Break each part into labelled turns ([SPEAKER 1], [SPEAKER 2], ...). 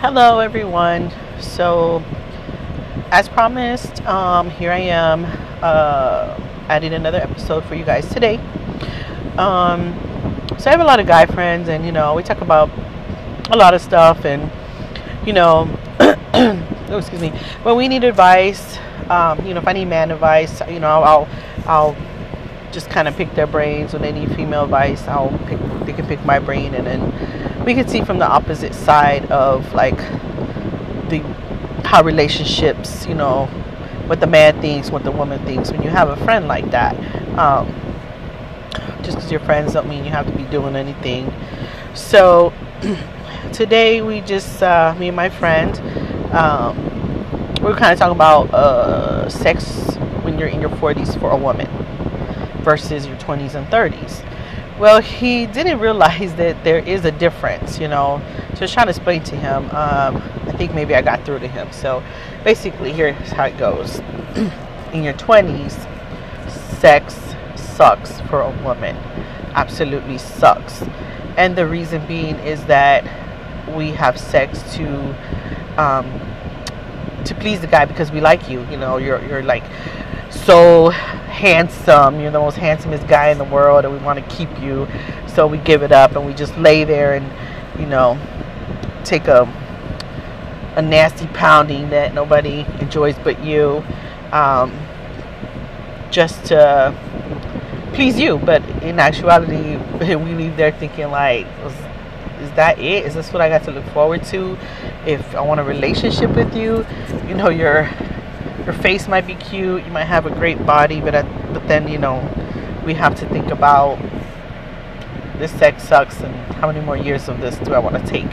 [SPEAKER 1] Hello, everyone. So, as promised, um, here I am uh, adding another episode for you guys today. Um, so, I have a lot of guy friends, and you know, we talk about a lot of stuff, and you know, oh, excuse me, when we need advice, um, you know, if I need man advice, you know, I'll, I'll just kind of pick their brains. They need female advice, I'll pick, they can pick my brain, and then we can see from the opposite side of like the how relationships, you know, what the man thinks, what the woman thinks. When you have a friend like that, um, just because you're friends don't mean you have to be doing anything. So today we just uh, me and my friend. Um, we're kind of talking about uh, sex when you're in your 40s for a woman versus your 20s and 30s. Well, he didn't realize that there is a difference, you know. So I was trying to explain to him. Um, I think maybe I got through to him. So basically, here's how it goes. in your 20s, sex sucks for a woman. Absolutely sucks. And the reason being is that we have sex to um, to please the guy because we like you. You know, you're you're like so handsome. You're the most handsomest guy in the world, and we want to keep you. So we give it up, and we just lay there and you know take a a nasty pounding that nobody enjoys but you, um, just to please you. But in actuality, we leave there thinking like is that it? Is this what I got to look forward to? If I want a relationship with you, you know, your your face might be cute, you might have a great body, but at, but then you know, we have to think about this sex sucks and how many more years of this do I want to take?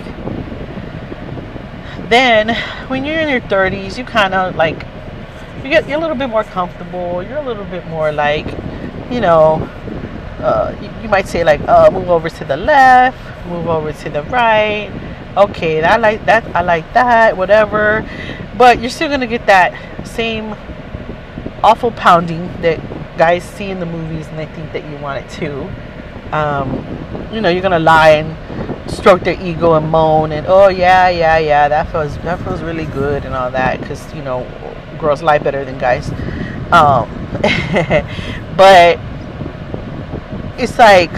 [SPEAKER 1] Then, when you're in your 30s, you kind of like you get you're a little bit more comfortable. You're a little bit more like, you know, uh, you, you, might say like, uh, move over to the left, move over to the right. Okay, I like that. I like that. Whatever, but you're still gonna get that same awful pounding that guys see in the movies, and they think that you want it too. Um, you know, you're gonna lie and stroke their ego and moan and oh yeah, yeah, yeah, that feels that feels really good and all that because you know girls lie better than guys. Um, but it's like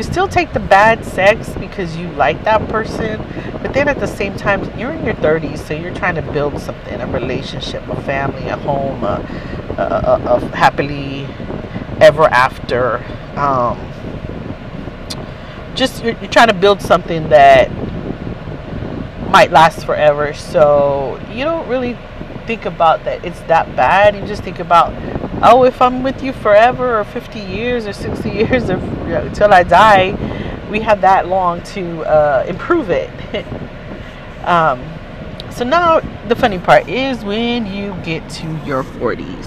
[SPEAKER 1] you still take the bad sex because you like that person, but then at the same time, you're in your 30s, so you're trying to build something a relationship, a family, a home, a, a, a, a happily ever after. Um, just you're, you're trying to build something that might last forever, so you don't really think about that it's that bad. You just think about oh, if I'm with you forever or 50 years or 60 years or you know, until I die, we have that long to uh, improve it. um, so now the funny part is when you get to your 40s.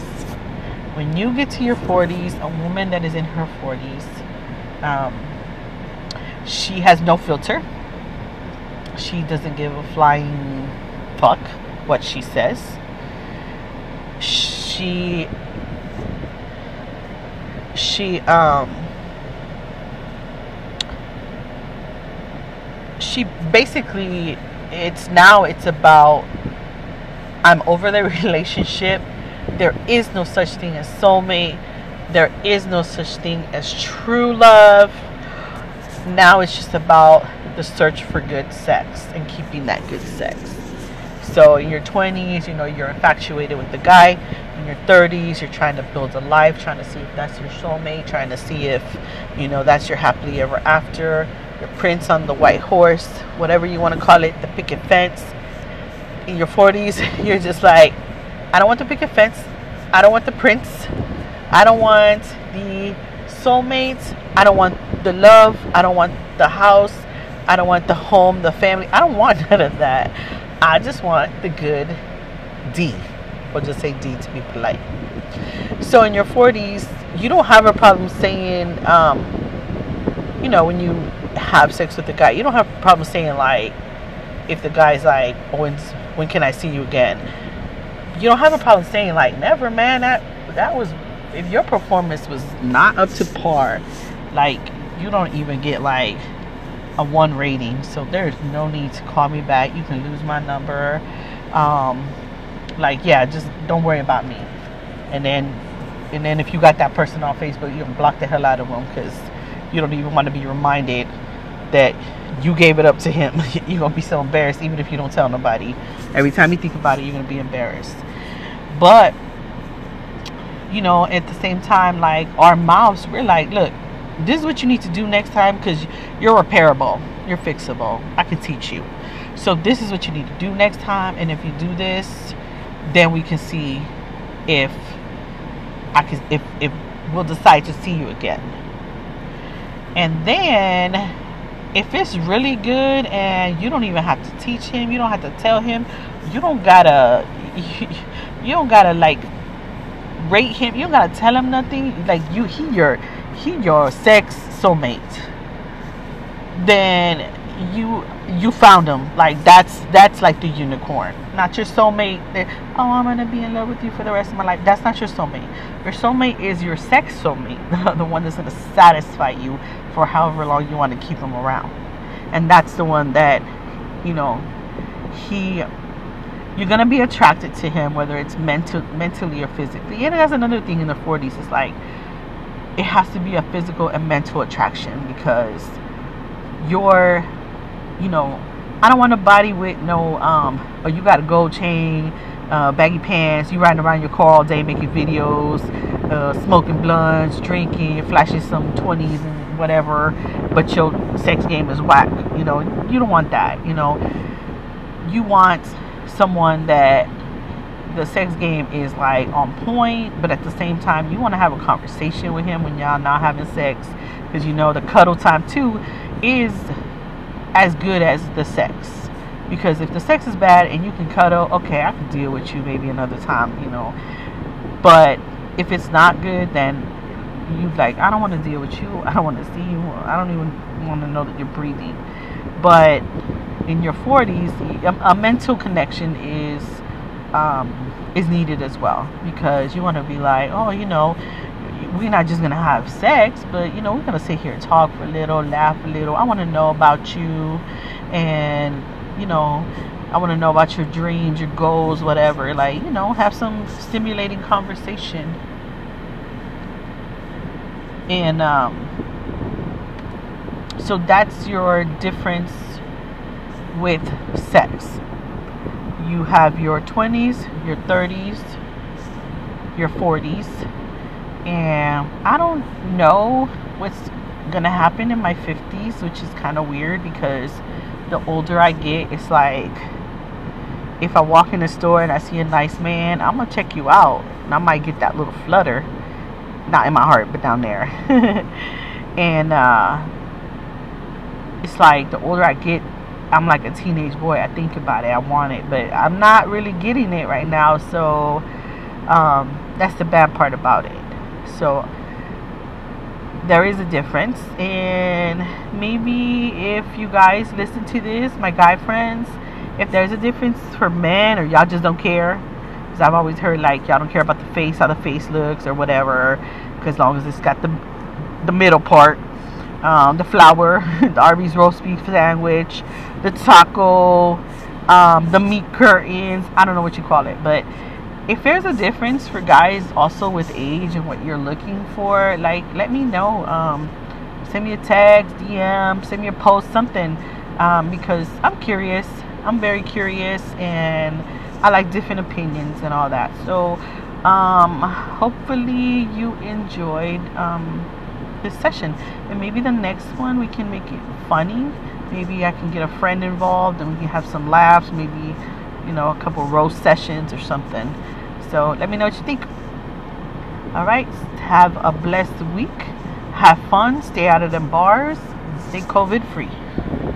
[SPEAKER 1] When you get to your 40s, a woman that is in her 40s, um, she has no filter. She doesn't give a flying fuck what she says. She she um she basically it's now it's about I'm over the relationship. There is no such thing as soulmate. There is no such thing as true love. Now it's just about the search for good sex and keeping that good sex. So in your 20s, you know, you're infatuated with the guy. In your 30s, you're trying to build a life, trying to see if that's your soulmate, trying to see if, you know, that's your happily ever after, your prince on the white horse, whatever you want to call it, the picket fence. In your 40s, you're just like, I don't want the picket fence. I don't want the prince. I don't want the soulmates. I don't want the love. I don't want the house. I don't want the home, the family. I don't want none of that. I just want the good D. We'll just say D to be polite. So in your 40s, you don't have a problem saying, um, you know, when you have sex with the guy, you don't have a problem saying like, if the guy's like, when when can I see you again? You don't have a problem saying like, never, man. That that was if your performance was not up to par, like you don't even get like a one rating. So there's no need to call me back. You can lose my number. Um, like yeah, just don't worry about me. And then and then if you got that person on Facebook, you can block the hell out of them because you don't even want to be reminded that you gave it up to him. you're gonna be so embarrassed even if you don't tell nobody. Every time you think about it, you're gonna be embarrassed. But you know, at the same time, like our mouths, we're like, look, this is what you need to do next time because you're repairable, you're fixable. I can teach you. So this is what you need to do next time, and if you do this, then we can see if I can if if we'll decide to see you again. And then if it's really good and you don't even have to teach him, you don't have to tell him, you don't gotta you don't gotta like rate him, you don't gotta tell him nothing. Like you he your he your sex soulmate. Then you you found him like that's that's like the unicorn. Not your soulmate that oh i'm gonna be in love with you for the rest of my life. That's not your soulmate. Your soulmate is your sex soulmate the one that's gonna satisfy you for however long you want to keep him around. And that's the one that you know he you're gonna be attracted to him whether it's mental mentally or physically. And that's another thing in the 40s it's like it has to be a physical and mental attraction because you're you know, I don't want a body with no, um, or you got a gold chain, uh, baggy pants, you riding around your car all day making videos, uh, smoking blunts, drinking, flashing some 20s and whatever, but your sex game is whack. You know, you don't want that. You know, you want someone that the sex game is like on point, but at the same time, you want to have a conversation with him when y'all not having sex because you know the cuddle time too is as good as the sex. Because if the sex is bad and you can cuddle, okay, I can deal with you maybe another time, you know. But if it's not good, then you like, I don't want to deal with you. I don't want to see you. I don't even want to know that you're breathing. But in your 40s, a, mental connection is um, is needed as well because you want to be like, oh, you know, we're not just gonna have sex, but you know, we're gonna sit here and talk for a little, laugh a little. I want to know about you, and you know, I want to know about your dreams, your goals, whatever. Like, you know, have some stimulating conversation. And um, so that's your difference with sex. You have your 20s, your 30s, your 40s and I don't know what's gonna happen in my 50s, which is kind of weird because the older I get, it's like if I walk in the store and I see a nice man, I'm gonna check you out, and I might get that little flutter, not in my heart, but down there. and uh, it's like the older I get, I'm like a teenage boy. I think about it, I want it, but I'm not really getting it right now. So um, that's the bad part about it. So there is a difference. And maybe if you guys listen to this, my guy friends, if there's a difference for men or y'all just don't care. Because I've always heard like y'all don't care about the face, how the face looks or whatever. Because as long as it's got the the middle part, um, the flower, the Arby's roast beef sandwich, the taco, um, the meat curtains. I don't know what you call it, but if there's a difference for guys also with age and what you're looking for, like let me know. Um, send me a text, DM, send me a post, something, um, because I'm curious. I'm very curious, and I like different opinions and all that. So, um, hopefully you enjoyed um, this session, and maybe the next one we can make it funny. Maybe I can get a friend involved, and we can have some laughs. Maybe you know, a couple roast sessions or something. So let me know what you think. All right. Have a blessed week. Have fun. Stay out of them bars. Stay COVID free.